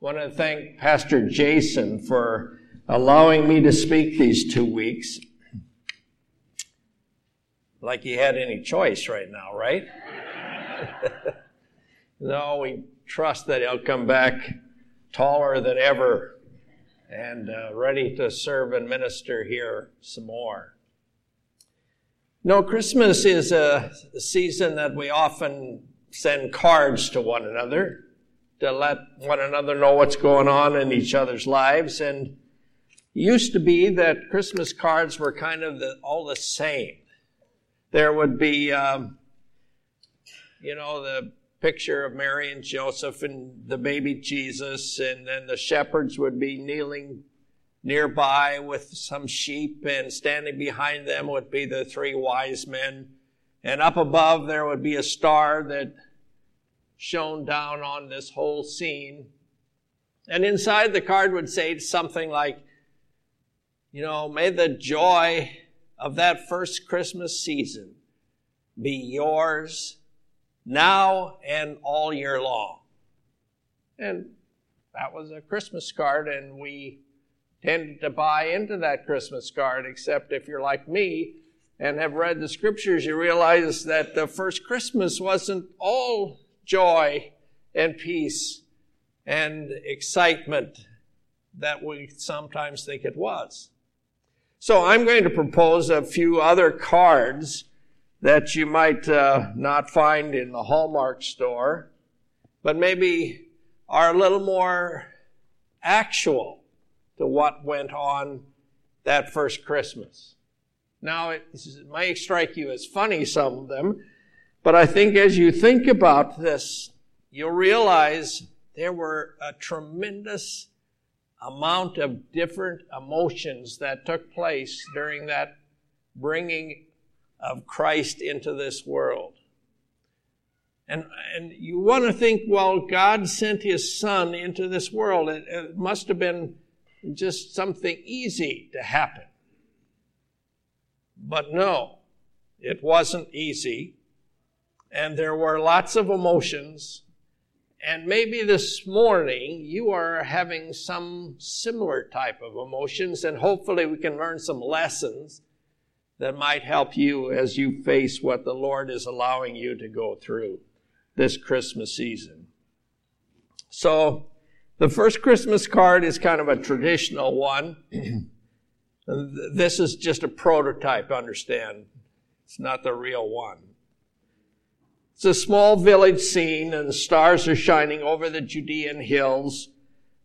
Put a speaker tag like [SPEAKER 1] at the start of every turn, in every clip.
[SPEAKER 1] want to thank Pastor Jason for allowing me to speak these two weeks. Like he had any choice right now, right? no, we trust that he'll come back taller than ever and uh, ready to serve and minister here some more. No, Christmas is a season that we often send cards to one another to let one another know what's going on in each other's lives. And used to be that Christmas cards were kind of the, all the same. There would be, um, you know, the picture of Mary and Joseph and the baby Jesus, and then the shepherds would be kneeling nearby with some sheep, and standing behind them would be the three wise men. And up above there would be a star that shone down on this whole scene. And inside the card would say something like, you know, may the joy of that first Christmas season be yours now and all year long. And that was a Christmas card, and we tended to buy into that Christmas card, except if you're like me and have read the scriptures, you realize that the first Christmas wasn't all joy and peace and excitement that we sometimes think it was. So I'm going to propose a few other cards that you might uh, not find in the Hallmark store, but maybe are a little more actual to what went on that first Christmas. Now, it may strike you as funny, some of them, but I think as you think about this, you'll realize there were a tremendous amount of different emotions that took place during that bringing of Christ into this world. And, and you want to think, well, God sent his son into this world. It, it must have been just something easy to happen. But no, it wasn't easy. And there were lots of emotions. And maybe this morning you are having some similar type of emotions, and hopefully we can learn some lessons that might help you as you face what the Lord is allowing you to go through this Christmas season. So, the first Christmas card is kind of a traditional one. this is just a prototype, understand. It's not the real one. It's a small village scene, and the stars are shining over the Judean hills.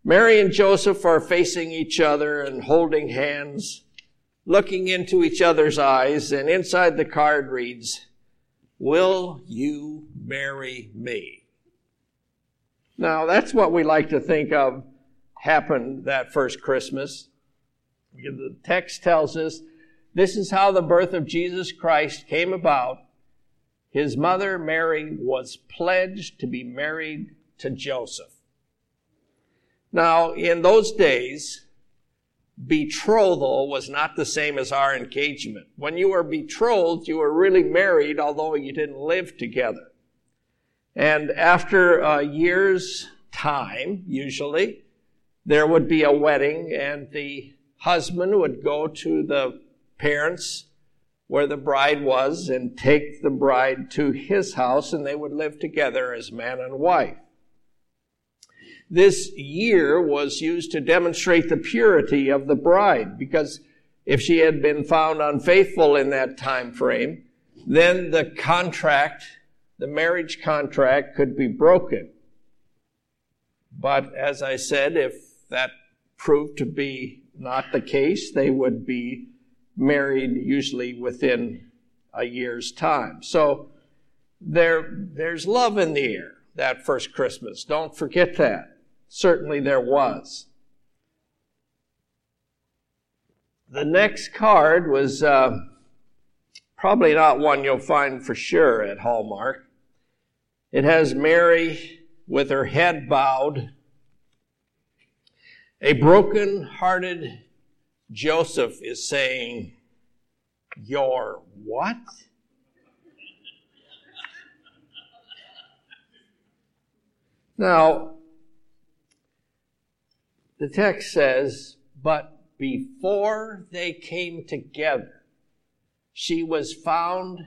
[SPEAKER 1] Mary and Joseph are facing each other and holding hands looking into each other's eyes, and inside the card reads, Will you marry me? Now, that's what we like to think of happened that first Christmas. The text tells us this is how the birth of Jesus Christ came about. His mother, Mary, was pledged to be married to Joseph. Now, in those days, betrothal was not the same as our engagement. When you were betrothed, you were really married, although you didn't live together. And after a year's time, usually, there would be a wedding, and the husband would go to the parents where the bride was and take the bride to his house, and they would live together as man and wife. This year was used to demonstrate the purity of the bride because if she had been found unfaithful in that time frame, then the contract, the marriage contract could be broken. But as I said, if that proved to be not the case, they would be married usually within a year's time. So there, there's love in the air that first Christmas. Don't forget that. Certainly there was. The next card was uh, probably not one you'll find for sure at Hallmark. It has Mary with her head bowed, a broken hearted Joseph is saying, Your what? Now, The text says, But before they came together, she was found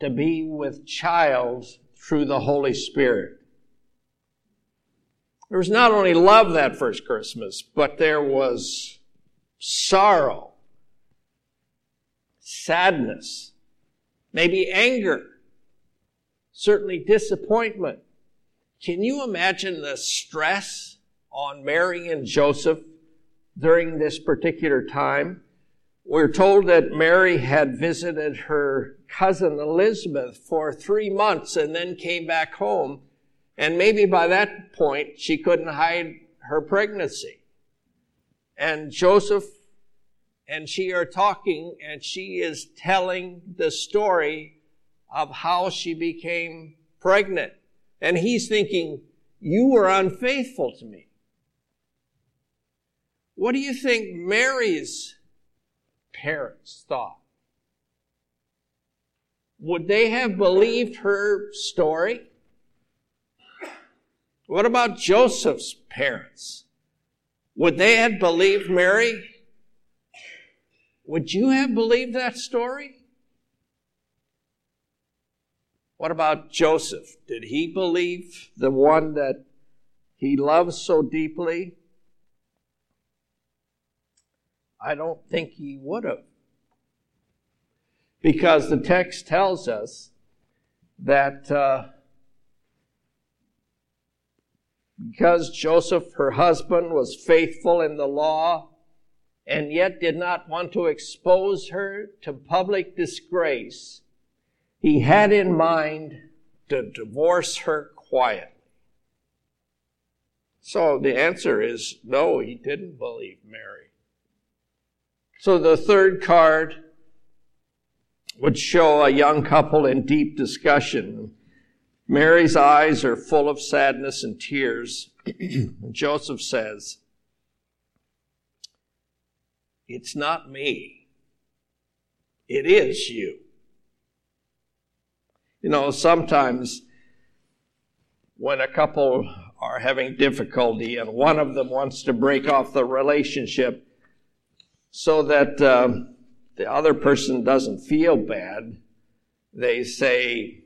[SPEAKER 1] to be with child through the Holy Spirit. There was not only love that first Christmas, but there was sorrow, sadness, maybe anger, certainly disappointment. Can you imagine the stress on Mary and Joseph during this particular time? We're told that Mary had visited her cousin Elizabeth for three months and then came back home. And maybe by that point, she couldn't hide her pregnancy. And Joseph and she are talking, and she is telling the story of how she became pregnant. And he's thinking, You were unfaithful to me. What do you think Mary's parents thought? Would they have believed her story? What about Joseph's parents? Would they have believed Mary? Would you have believed that story? What about Joseph? Did he believe the one that he loves so deeply? I don't think he would have. Because the text tells us that uh, because Joseph, her husband, was faithful in the law and yet did not want to expose her to public disgrace, he had in mind to divorce her quietly. So the answer is no, he didn't believe Mary. So the third card would show a young couple in deep discussion. Mary's eyes are full of sadness and tears. Joseph says, It's not me. It is you. You know, sometimes when a couple are having difficulty and one of them wants to break off the relationship, so that um, the other person doesn't feel bad, they say,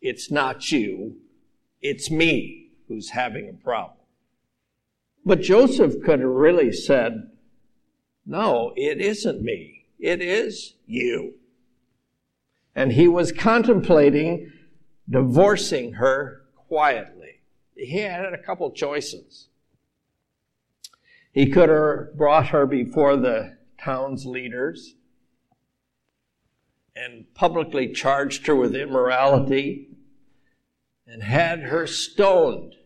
[SPEAKER 1] It's not you, it's me who's having a problem. But Joseph could have really said, No, it isn't me, it is you. And he was contemplating divorcing her quietly. He had a couple choices. He could have brought her before the town's leaders and publicly charged her with immorality and had her stoned.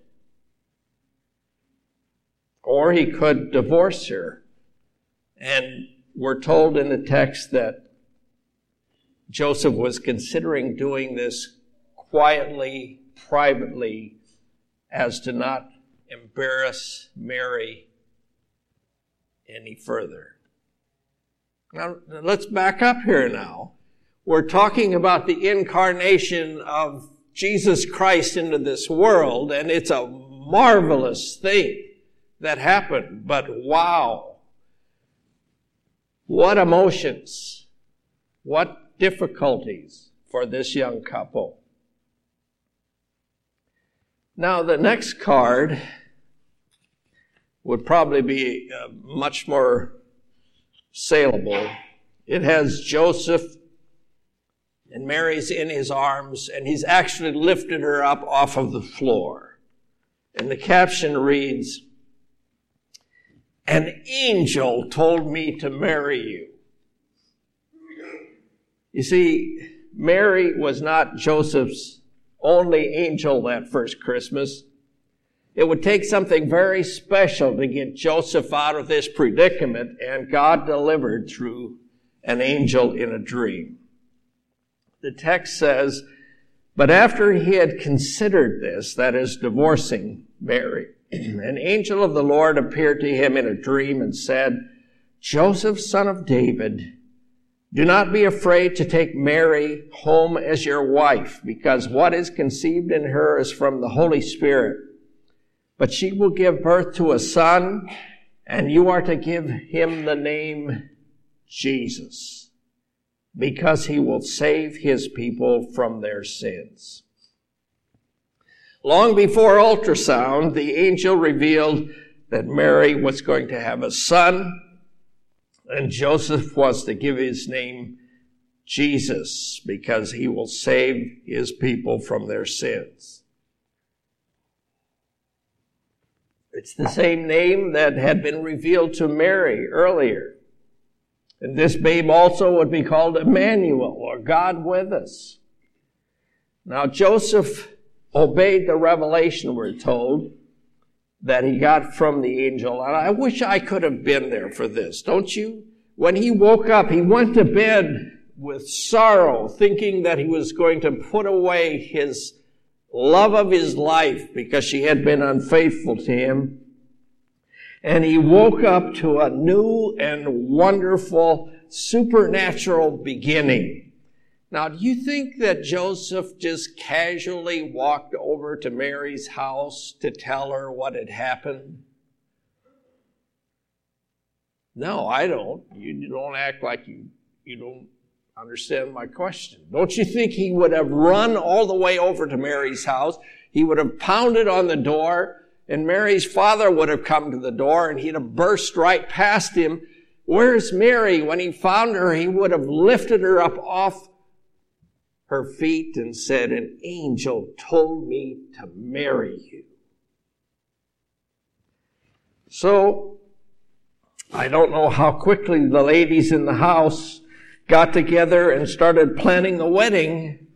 [SPEAKER 1] Or he could divorce her. And we're told in the text that Joseph was considering doing this quietly, privately, as to not embarrass Mary any further. Now, let's back up here now. We're talking about the incarnation of Jesus Christ into this world, and it's a marvelous thing that happened, but wow. What emotions, what difficulties for this young couple. Now, the next card would probably be uh, much more saleable. It has Joseph and Mary's in his arms, and he's actually lifted her up off of the floor. And the caption reads, An angel told me to marry you. You see, Mary was not Joseph's only angel that first Christmas. It would take something very special to get Joseph out of this predicament, and God delivered through an angel in a dream. The text says, But after he had considered this, that is, divorcing Mary, an angel of the Lord appeared to him in a dream and said, Joseph, son of David, do not be afraid to take Mary home as your wife, because what is conceived in her is from the Holy Spirit. But she will give birth to a son, and you are to give him the name Jesus because he will save his people from their sins. Long before ultrasound, the angel revealed that Mary was going to have a son, and Joseph was to give his name Jesus because he will save his people from their sins. It's the same name that had been revealed to Mary earlier. And this babe also would be called Emmanuel, or God with us. Now, Joseph obeyed the revelation, we're told, that he got from the angel. And I wish I could have been there for this, don't you? When he woke up, he went to bed with sorrow, thinking that he was going to put away his love of his life because she had been unfaithful to him. And he woke up to a new and wonderful supernatural beginning. Now, do you think that Joseph just casually walked over to Mary's house to tell her what had happened? No, I don't. You don't act like you, you don't understand my question. Don't you think he would have run all the way over to Mary's house? He would have pounded on the door and Mary's father would have come to the door and he'd have burst right past him. Where's Mary? When he found her, he would have lifted her up off her feet and said, An angel told me to marry you. So, I don't know how quickly the ladies in the house got together and started planning the wedding,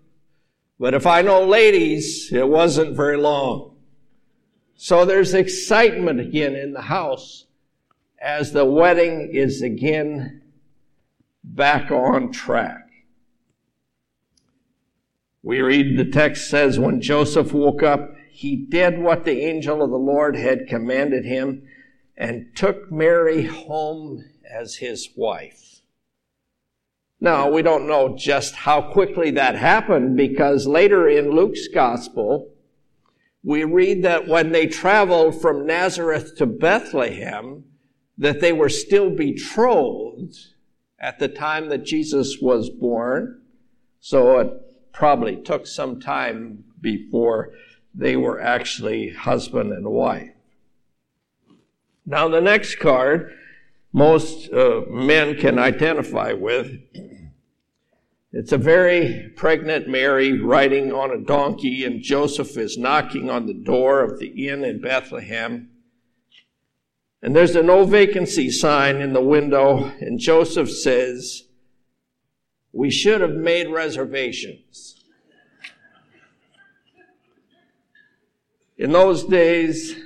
[SPEAKER 1] but if I know ladies, it wasn't very long. So there's excitement again in the house as the wedding is again back on track. We read the text says, when Joseph woke up, he did what the angel of the Lord had commanded him and took Mary home as his wife. Now, we don't know just how quickly that happened because later in Luke's gospel, we read that when they traveled from Nazareth to Bethlehem, that they were still betrothed at the time that Jesus was born. So it probably took some time before they were actually husband and wife. Now, the next card, most uh, men can identify with. It's a very pregnant Mary riding on a donkey, and Joseph is knocking on the door of the inn in Bethlehem. And there's a no vacancy sign in the window, and Joseph says, we should have made reservations. In those days,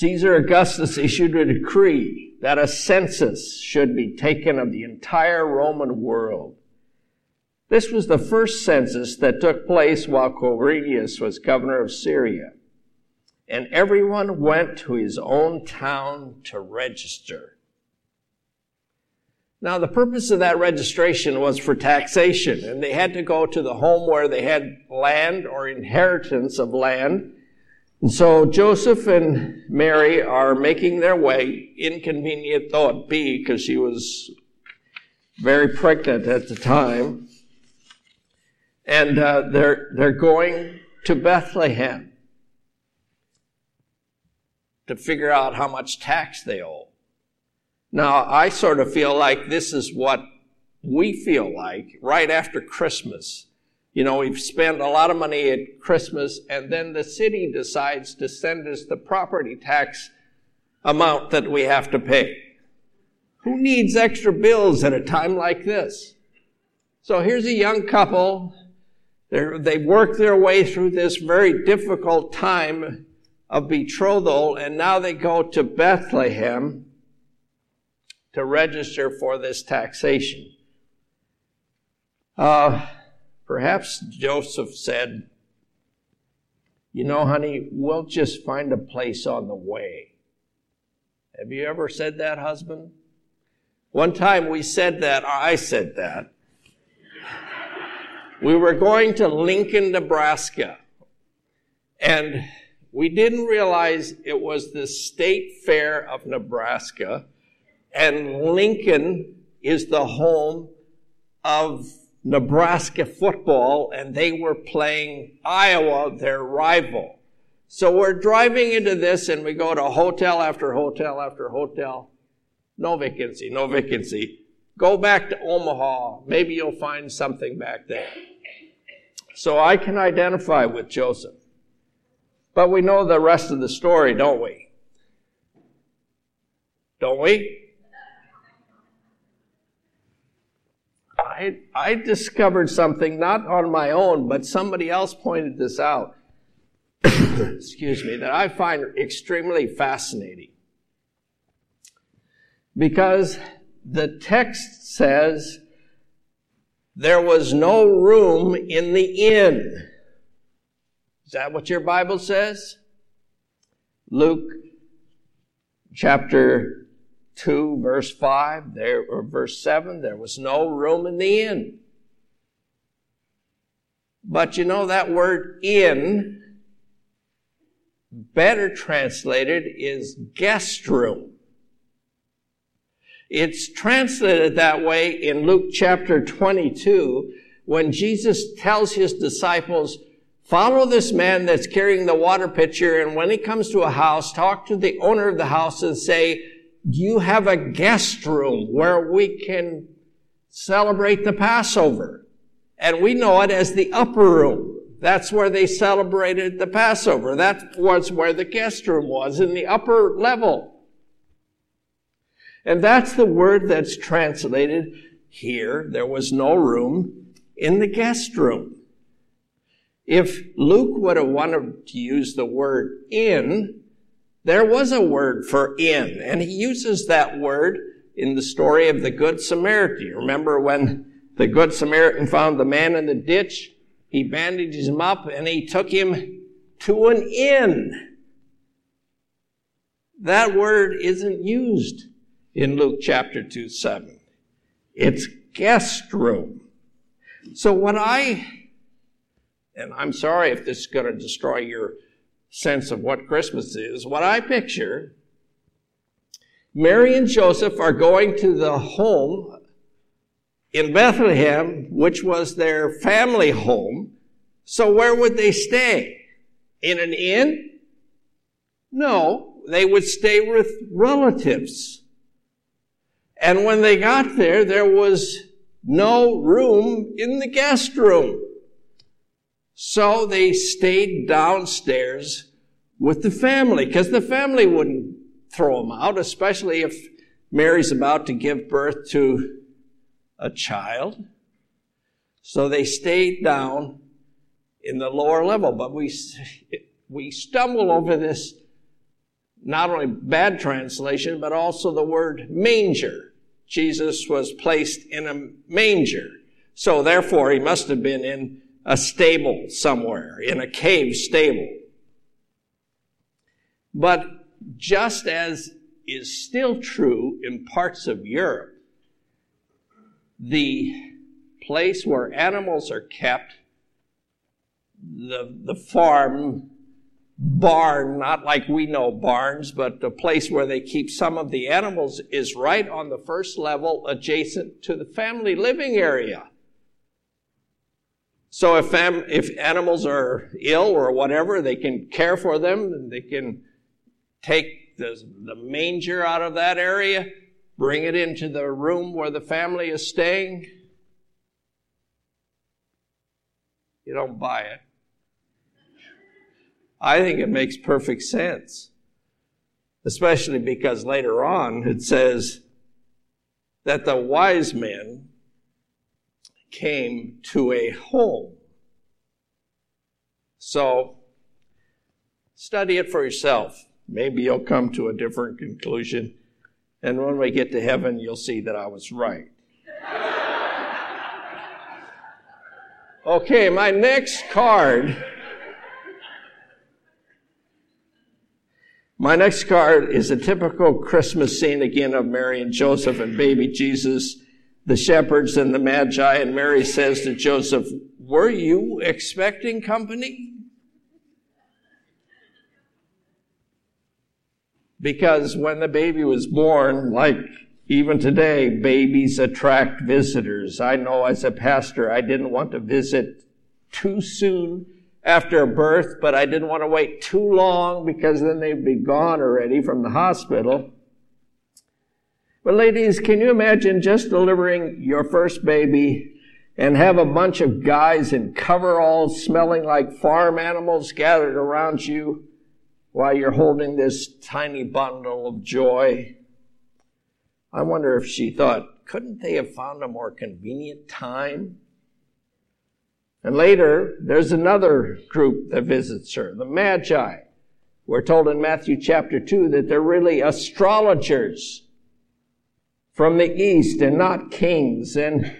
[SPEAKER 1] Caesar Augustus issued a decree that a census should be taken of the entire Roman world. This was the first census that took place while Quirinius was governor of Syria. And everyone went to his own town to register. Now, the purpose of that registration was for taxation, and they had to go to the home where they had land or inheritance of land. And so Joseph and Mary are making their way, inconvenient though it be, because she was very pregnant at the time. And uh, they're, they're going to Bethlehem to figure out how much tax they owe. Now, I sort of feel like this is what we feel like right after Christmas. You know, we've spent a lot of money at Christmas and then the city decides to send us the property tax amount that we have to pay. Who needs extra bills at a time like this? So here's a young couple. They're, they work their way through this very difficult time of betrothal and now they go to Bethlehem to register for this taxation. Uh, perhaps Joseph said, You know, honey, we'll just find a place on the way. Have you ever said that, husband? One time we said that, I said that. We were going to Lincoln, Nebraska. And We didn't realize it was the state fair of Nebraska and Lincoln is the home of Nebraska football and they were playing Iowa, their rival. So we're driving into this and we go to hotel after hotel after hotel. No vacancy, no vacancy. Go back to Omaha. Maybe you'll find something back there. So I can identify with Joseph. But we know the rest of the story, don't we? Don't we? I, I discovered something not on my own, but somebody else pointed this out. Excuse me, that I find extremely fascinating. Because the text says there was no room in the inn. Is that what your Bible says? Luke chapter 2, verse 5, there, or verse 7, there was no room in the inn. But you know that word inn, better translated, is guest room. It's translated that way in Luke chapter 22 when Jesus tells his disciples, follow this man that's carrying the water pitcher and when he comes to a house, talk to the owner of the house and say, you have a guest room where we can celebrate the Passover. And we know it as the upper room. That's where they celebrated the Passover. That was where the guest room was, in the upper level. And that's the word that's translated here. There was no room in the guest room. If Luke would have wanted to use the word in, there was a word for in, and he uses that word in the story of the Good Samaritan. You remember when the Good Samaritan found the man in the ditch? He bandaged him up and he took him to an inn. That word isn't used in Luke chapter 2 7. It's guest room. So what I, and I'm sorry if this is going to destroy your sense of what Christmas is, what I picture, Mary and Joseph are going to the home in Bethlehem, which was their family home. So where would they stay? In an inn? No, they would stay with relatives. And when they got there, there was no room in the guest room. So they stayed downstairs with the family because the family wouldn't throw them out, especially if Mary's about to give birth to a child. So they stayed down in the lower level, but we, we stumble over this not only bad translation, but also the word manger. Jesus was placed in a manger. So therefore, he must have been in a stable somewhere, in a cave stable. But just as is still true in parts of Europe, the place where animals are kept, the, the farm, barn, not like we know barns, but the place where they keep some of the animals is right on the first level adjacent to the family living area. So if, fam- if animals are ill or whatever, they can care for them they can take the, the manger out of that area, bring it into the room where the family is staying. You don't buy it. I think it makes perfect sense. Especially because later on it says that the wise men came to a home. So, study it for yourself. Maybe you'll come to a different conclusion. And when we get to heaven, you'll see that I was right. Okay, my next card. My next card is a typical Christmas scene again of Mary and Joseph and baby Jesus the shepherds and the magi, and Mary says to Joseph, Were you expecting company? Because when the baby was born, like even today, babies attract visitors. I know as a pastor, I didn't want to visit too soon after birth, but I didn't want to wait too long because then they'd be gone already from the hospital. But ladies, can you imagine just delivering your first baby and have a bunch of guys in coveralls smelling like farm animals gathered around you while you're holding this tiny bundle of joy? I wonder if she thought, couldn't they have found a more convenient time? And later, there's another group that visits her, the Magi. We're told in Matthew chapter 2 that they're really astrologers from the east and not kings. And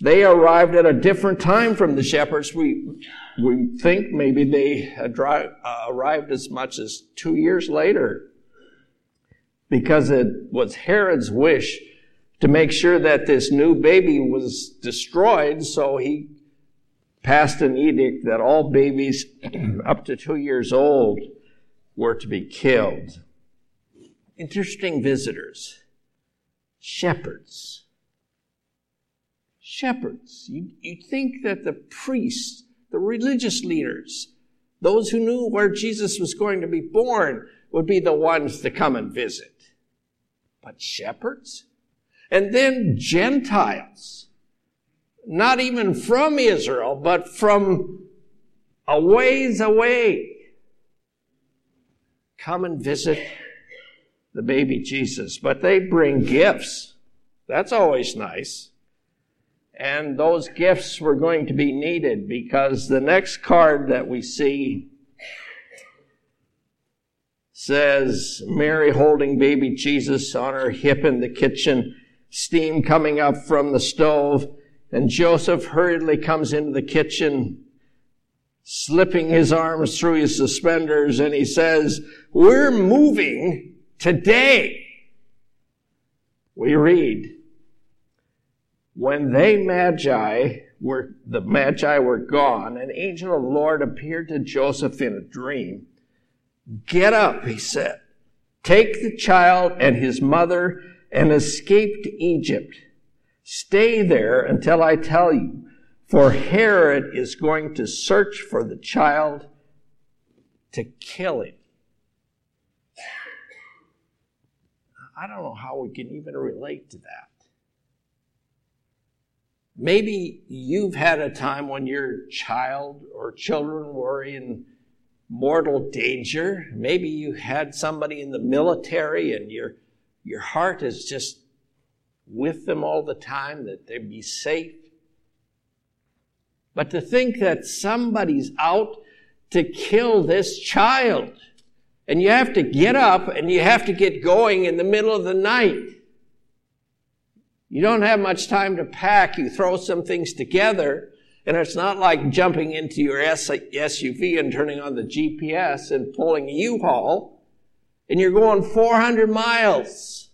[SPEAKER 1] they arrived at a different time from the shepherds. We, we think maybe they uh, arrived as much as two years later because it was Herod's wish to make sure that this new baby was destroyed. So he passed an edict that all babies up to two years old were to be killed. Interesting visitors. Shepherds. Shepherds. You, you'd think that the priests, the religious leaders, those who knew where Jesus was going to be born, would be the ones to come and visit. But shepherds? And then Gentiles. Not even from Israel, but from a ways away. Come and visit the baby Jesus. But they bring gifts. That's always nice. And those gifts were going to be needed because the next card that we see says Mary holding baby Jesus on her hip in the kitchen, steam coming up from the stove, and Joseph hurriedly comes into the kitchen, slipping his arms through his suspenders, and he says, We're moving today. We read, when they magi were, the magi were gone, an angel of the Lord appeared to Joseph in a dream. Get up, he said. Take the child and his mother and escape to Egypt. Stay there until I tell you, for Herod is going to search for the child to kill him. I don't know how we can even relate to that. Maybe you've had a time when your child or children were in mortal danger. Maybe you had somebody in the military and your, your heart is just with them all the time, that they'd be safe. But to think that somebody's out to kill this child, and you have to get up and you have to get going in the middle of the night. You don't have much time to pack. You throw some things together, and it's not like jumping into your SUV and turning on the GPS and pulling a U-Haul, and you're going 400 miles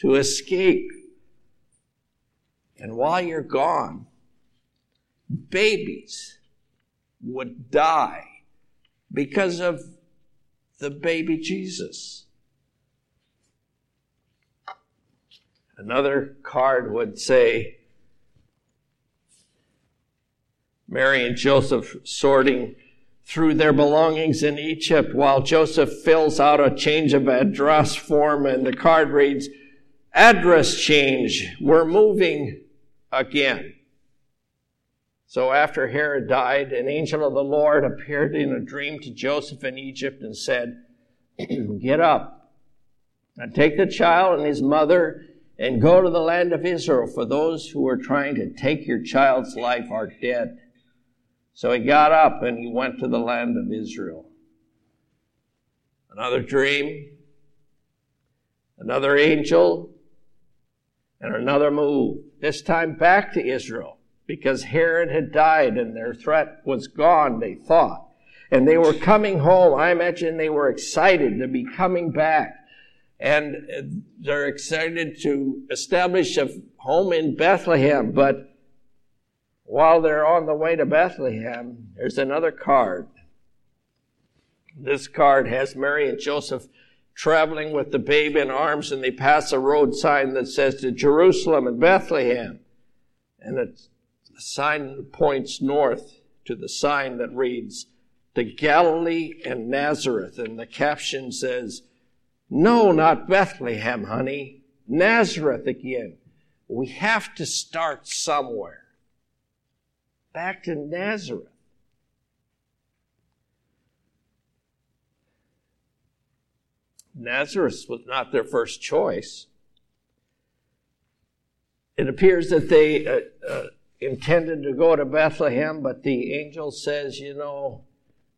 [SPEAKER 1] to escape. And while you're gone, babies would die because of the baby Jesus. Another card would say, Mary and Joseph sorting through their belongings in Egypt while Joseph fills out a change of address form and the card reads, address change. We're moving again. So after Herod died, an angel of the Lord appeared in a dream to Joseph in Egypt and said, Get up and take the child and his mother and go to the land of Israel, for those who are trying to take your child's life are dead. So he got up and he went to the land of Israel. Another dream, another angel, and another move, this time back to Israel because Herod had died and their threat was gone, they thought. And they were coming home. I imagine they were excited to be coming back. And they're excited to establish a home in Bethlehem. But while they're on the way to Bethlehem, there's another card. This card has Mary and Joseph traveling with the babe in arms and they pass a road sign that says to Jerusalem and Bethlehem. And a sign points north to the sign that reads, to Galilee and Nazareth. And the caption says, No, not Bethlehem, honey. Nazareth again. We have to start somewhere. Back to Nazareth. Nazareth was not their first choice. It appears that they uh, uh, intended to go to Bethlehem, but the angel says, you know,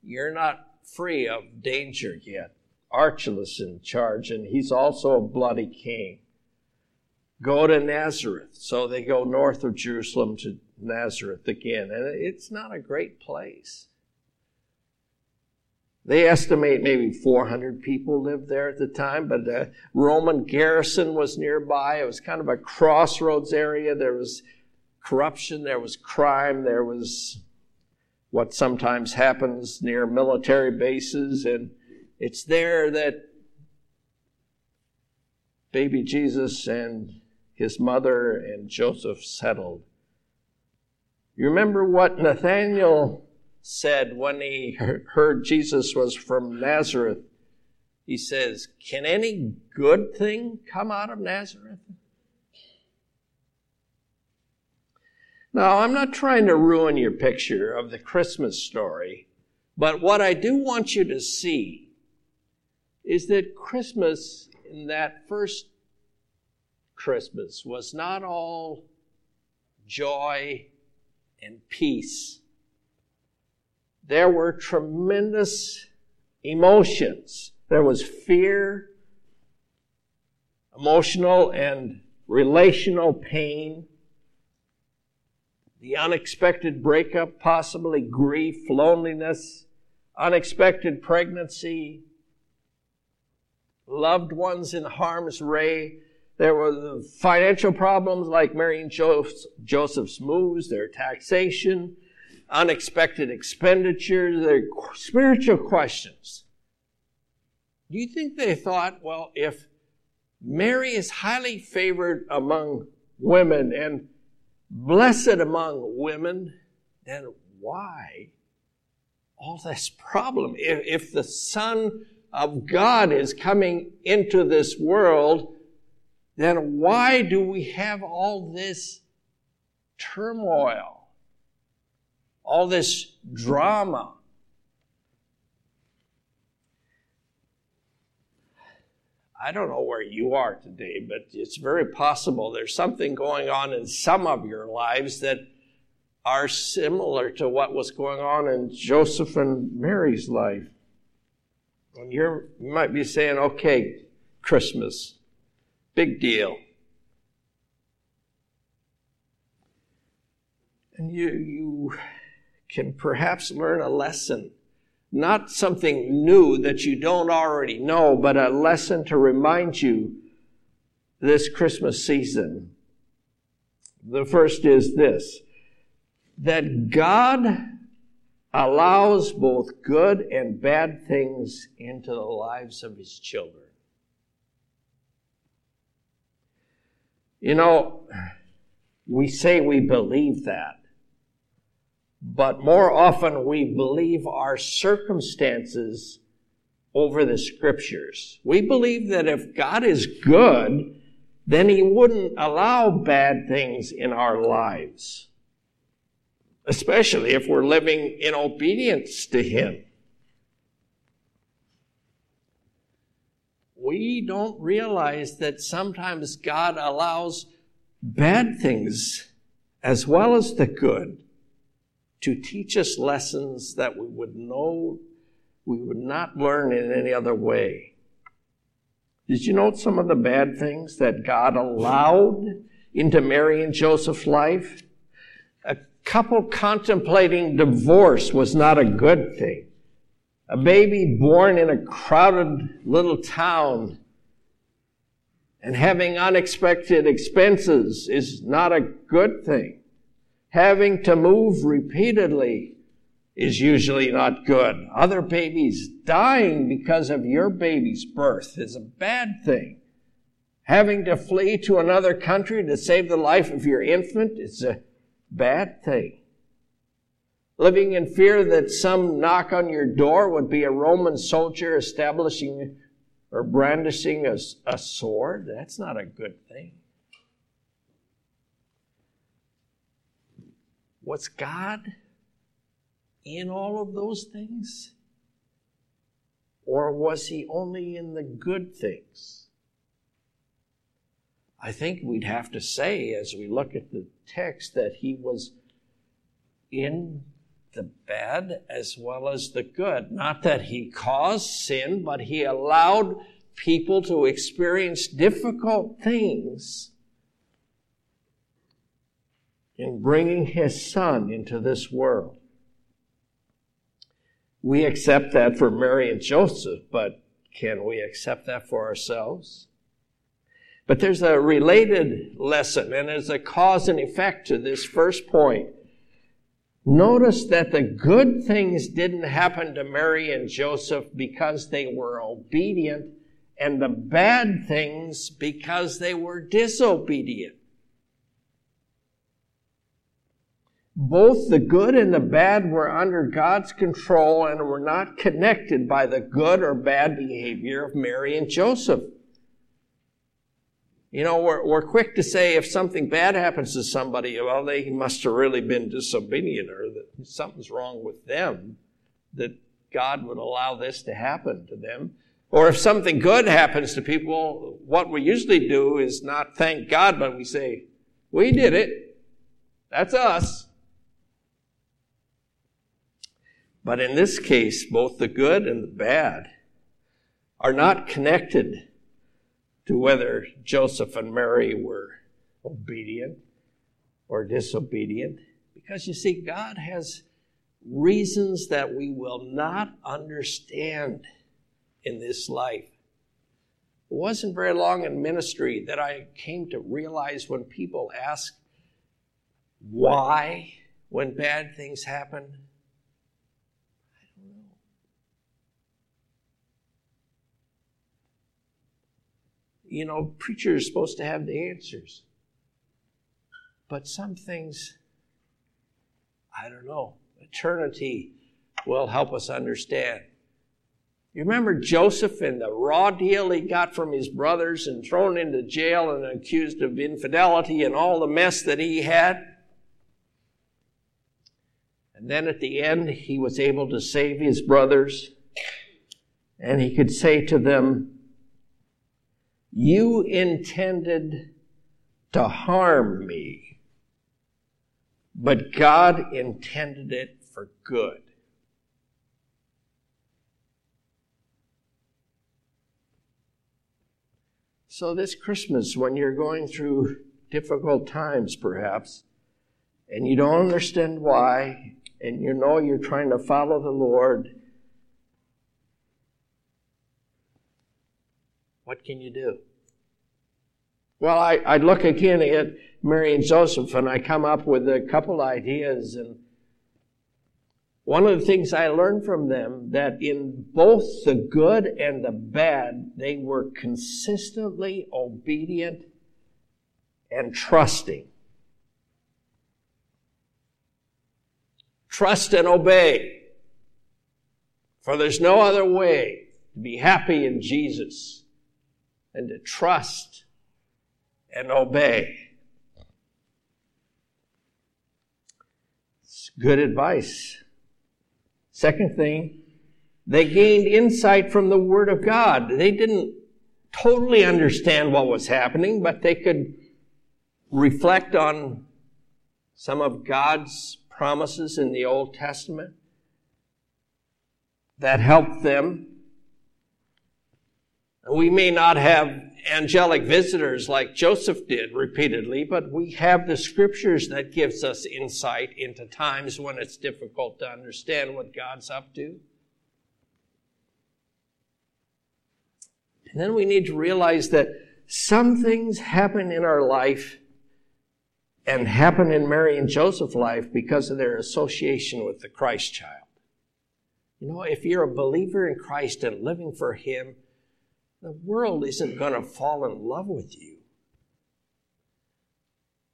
[SPEAKER 1] you're not free of danger yet. Archelaus in charge, and he's also a bloody king. Go to Nazareth. So they go north of Jerusalem to Nazareth again, and it's not a great place. They estimate maybe 400 people lived there at the time, but the Roman garrison was nearby. It was kind of a crossroads area. There was corruption, there was crime, there was what sometimes happens near military bases, and it's there that baby Jesus and his mother and Joseph settled. You remember what Nathaniel said when he heard Jesus was from Nazareth? He says, Can any good thing come out of Nazareth? Now, I'm not trying to ruin your picture of the Christmas story, but what I do want you to see is that Christmas, in that first Christmas, was not all joy and peace. There were tremendous emotions. There was fear, emotional and relational pain the unexpected breakup, possibly grief, loneliness, unexpected pregnancy, loved ones in harm's way. There were financial problems like Mary and Joseph's moves, their taxation, unexpected expenditures, their spiritual questions. Do you think they thought, well, if Mary is highly favored among women and blessed among women, then why all this problem? If, if the Son of God is coming into this world, then why do we have all this turmoil, all this drama? I don't know where you are today, but it's very possible there's something going on in some of your lives that are similar to what was going on in Joseph and Mary's life. And you might be saying, okay, Christmas, big deal. And you, you can perhaps learn a lesson not something new that you don't already know, but a lesson to remind you this Christmas season. The first is this that God allows both good and bad things into the lives of his children. You know, we say we believe that. But more often we believe our circumstances over the scriptures. We believe that if God is good, then he wouldn't allow bad things in our lives. Especially if we're living in obedience to him. We don't realize that sometimes God allows bad things as well as the good to teach us lessons that we would know we would not learn in any other way. Did you note some of the bad things that God allowed into Mary and Joseph's life? A couple contemplating divorce was not a good thing. A baby born in a crowded little town and having unexpected expenses is not a good thing having to move repeatedly is usually not good. Other babies dying because of your baby's birth is a bad thing. Having to flee to another country to save the life of your infant is a bad thing. Living in fear that some knock on your door would be a Roman soldier establishing or brandishing a, a sword, that's not a good thing. Was God in all of those things? Or was he only in the good things? I think we'd have to say, as we look at the text, that he was in the bad as well as the good. Not that he caused sin, but he allowed people to experience difficult things in bringing his son into this world. We accept that for Mary and Joseph, but can we accept that for ourselves? But there's a related lesson, and there's a cause and effect to this first point. Notice that the good things didn't happen to Mary and Joseph because they were obedient, and the bad things because they were disobedient. Both the good and the bad were under God's control and were not connected by the good or bad behavior of Mary and Joseph. You know, we're, we're quick to say if something bad happens to somebody, well, they must have really been disobedient or that something's wrong with them, that God would allow this to happen to them. Or if something good happens to people, what we usually do is not thank God, but we say, we did it. That's us. But in this case, both the good and the bad are not connected to whether Joseph and Mary were obedient or disobedient. Because you see, God has reasons that we will not understand in this life. It wasn't very long in ministry that I came to realize when people ask why when bad things happen, you know, preacher is supposed to have the answers. But some things, I don't know, eternity will help us understand. You remember Joseph and the raw deal he got from his brothers and thrown into jail and accused of infidelity and all the mess that he had? And then at the end, he was able to save his brothers. And he could say to them, you intended to harm me, but God intended it for good. So, this Christmas, when you're going through difficult times, perhaps, and you don't understand why, and you know you're trying to follow the Lord, What can you do? Well, I, I look again at Mary and Joseph and I come up with a couple ideas. And one of the things I learned from them that in both the good and the bad, they were consistently obedient and trusting. Trust and obey. For there's no other way to be happy in Jesus and to trust and obey. It's good advice. Second thing, they gained insight from the Word of God. They didn't totally understand what was happening, but they could reflect on some of God's promises in the Old Testament that helped them we may not have angelic visitors like Joseph did repeatedly, but we have the scriptures that gives us insight into times when it's difficult to understand what God's up to. And then we need to realize that some things happen in our life and happen in Mary and Joseph's life because of their association with the Christ child. You know, if you're a believer in Christ and living for Him, the world isn't going to fall in love with you.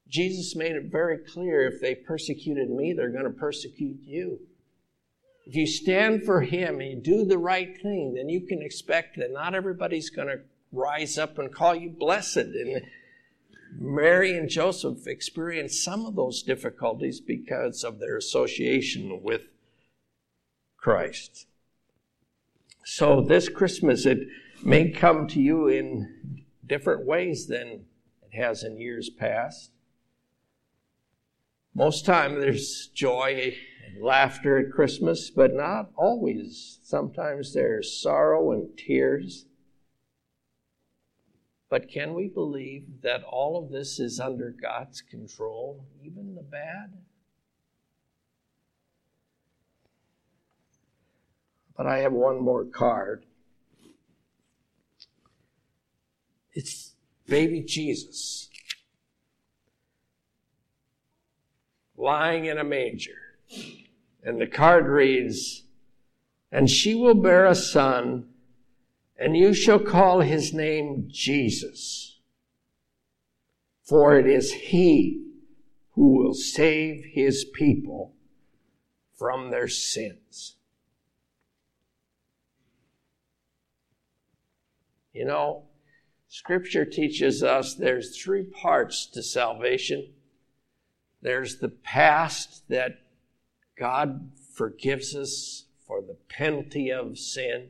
[SPEAKER 1] Jesus made it very clear if they persecuted me, they're going to persecute you. If you stand for Him and you do the right thing, then you can expect that not everybody's going to rise up and call you blessed. And Mary and Joseph experienced some of those difficulties because of their association with Christ. So this Christmas, it may come to you in different ways than it has in years past. Most time there's joy and laughter at Christmas, but not always. Sometimes there's sorrow and tears. But can we believe that all of this is under God's control, even the bad? But I have one more card. It's baby Jesus lying in a manger. And the card reads, And she will bear a son, and you shall call his name Jesus. For it is he who will save his people from their sins. You know, Scripture teaches us there's three parts to salvation. There's the past that God forgives us for the penalty of sin.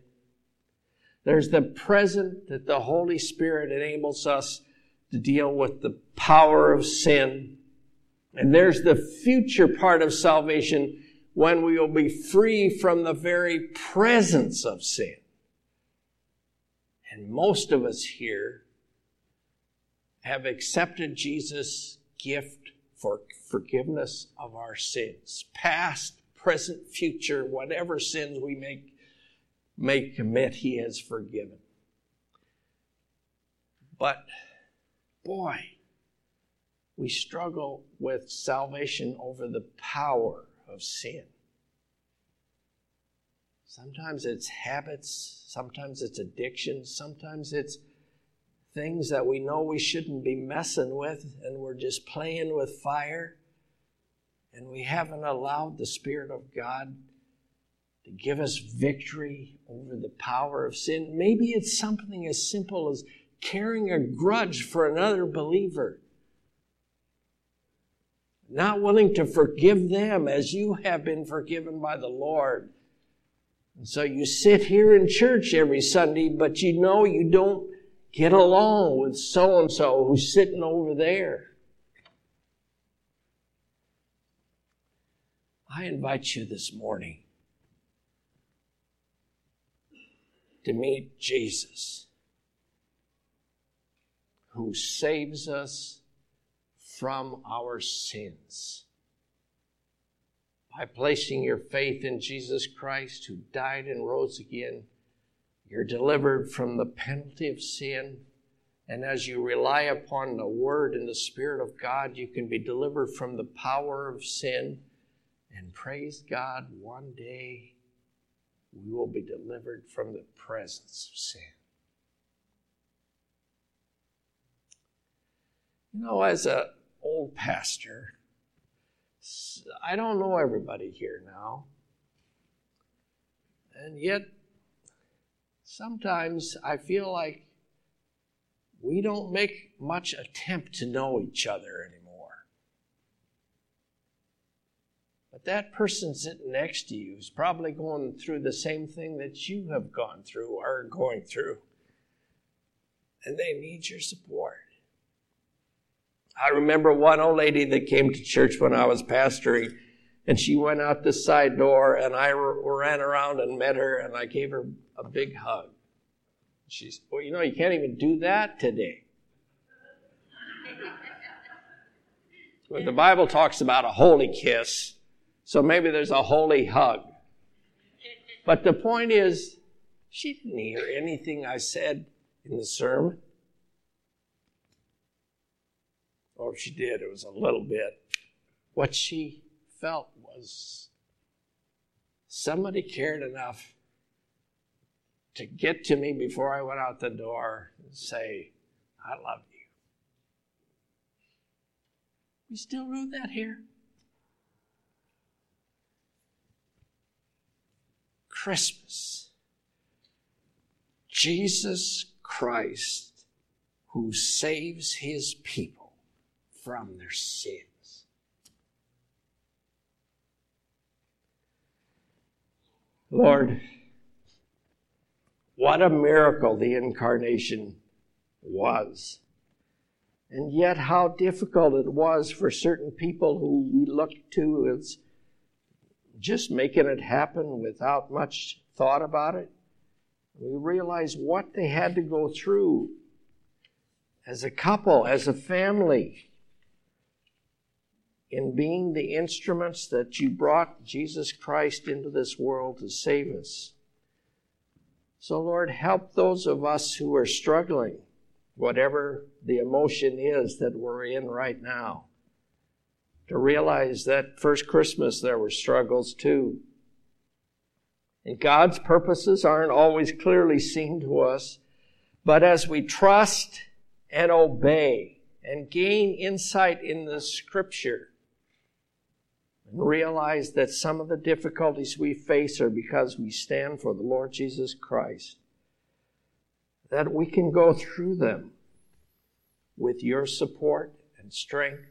[SPEAKER 1] There's the present that the Holy Spirit enables us to deal with the power of sin. And there's the future part of salvation when we will be free from the very presence of sin. And most of us here have accepted Jesus' gift for forgiveness of our sins, past, present, future, whatever sins we make, may commit, He has forgiven. But, boy, we struggle with salvation over the power of sin. Sometimes it's habits, sometimes it's addictions, sometimes it's things that we know we shouldn't be messing with, and we're just playing with fire, and we haven't allowed the Spirit of God to give us victory over the power of sin. Maybe it's something as simple as carrying a grudge for another believer. Not willing to forgive them as you have been forgiven by the Lord. And so you sit here in church every Sunday, but you know you don't get along with so and so who's sitting over there. I invite you this morning to meet Jesus, who saves us from our sins by placing your faith in Jesus Christ, who died and rose again. You're delivered from the penalty of sin. And as you rely upon the Word and the Spirit of God, you can be delivered from the power of sin. And praise God, one day we will be delivered from the presence of sin. You know, as an old pastor, I don't know everybody here now. And yet, sometimes I feel like we don't make much attempt to know each other anymore. But that person sitting next to you is probably going through the same thing that you have gone through or are going through. And they need your support. I remember one old lady that came to church when I was pastoring, and she went out the side door, and I ran around and met her, and I gave her a big hug. She said, Well, you know, you can't even do that today. But the Bible talks about a holy kiss, so maybe there's a holy hug. But the point is, she didn't hear anything I said in the sermon. Or if she did, it was a little bit. What she felt was somebody cared enough to get to me before I went out the door and say, I love you. We still do that here. Christmas. Jesus Christ who saves his people from their sins. Lord, what a miracle the incarnation was. And yet, how difficult it was for certain people who we looked to as just making it happen without much thought about it. We realize what they had to go through as a couple, as a family, in being the instruments that you brought Jesus Christ into this world to save us. So, Lord, help those of us who are struggling, whatever the emotion is that we're in right now, to realize that first Christmas there were struggles too. And God's purposes aren't always clearly seen to us, but as we trust and obey and gain insight in the scripture realize that some of the difficulties we face are because we stand for the Lord Jesus Christ, that we can go through them with your support and strength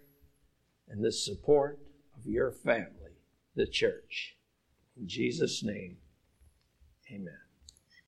[SPEAKER 1] and the support of your family, the church. In Jesus' name. Amen.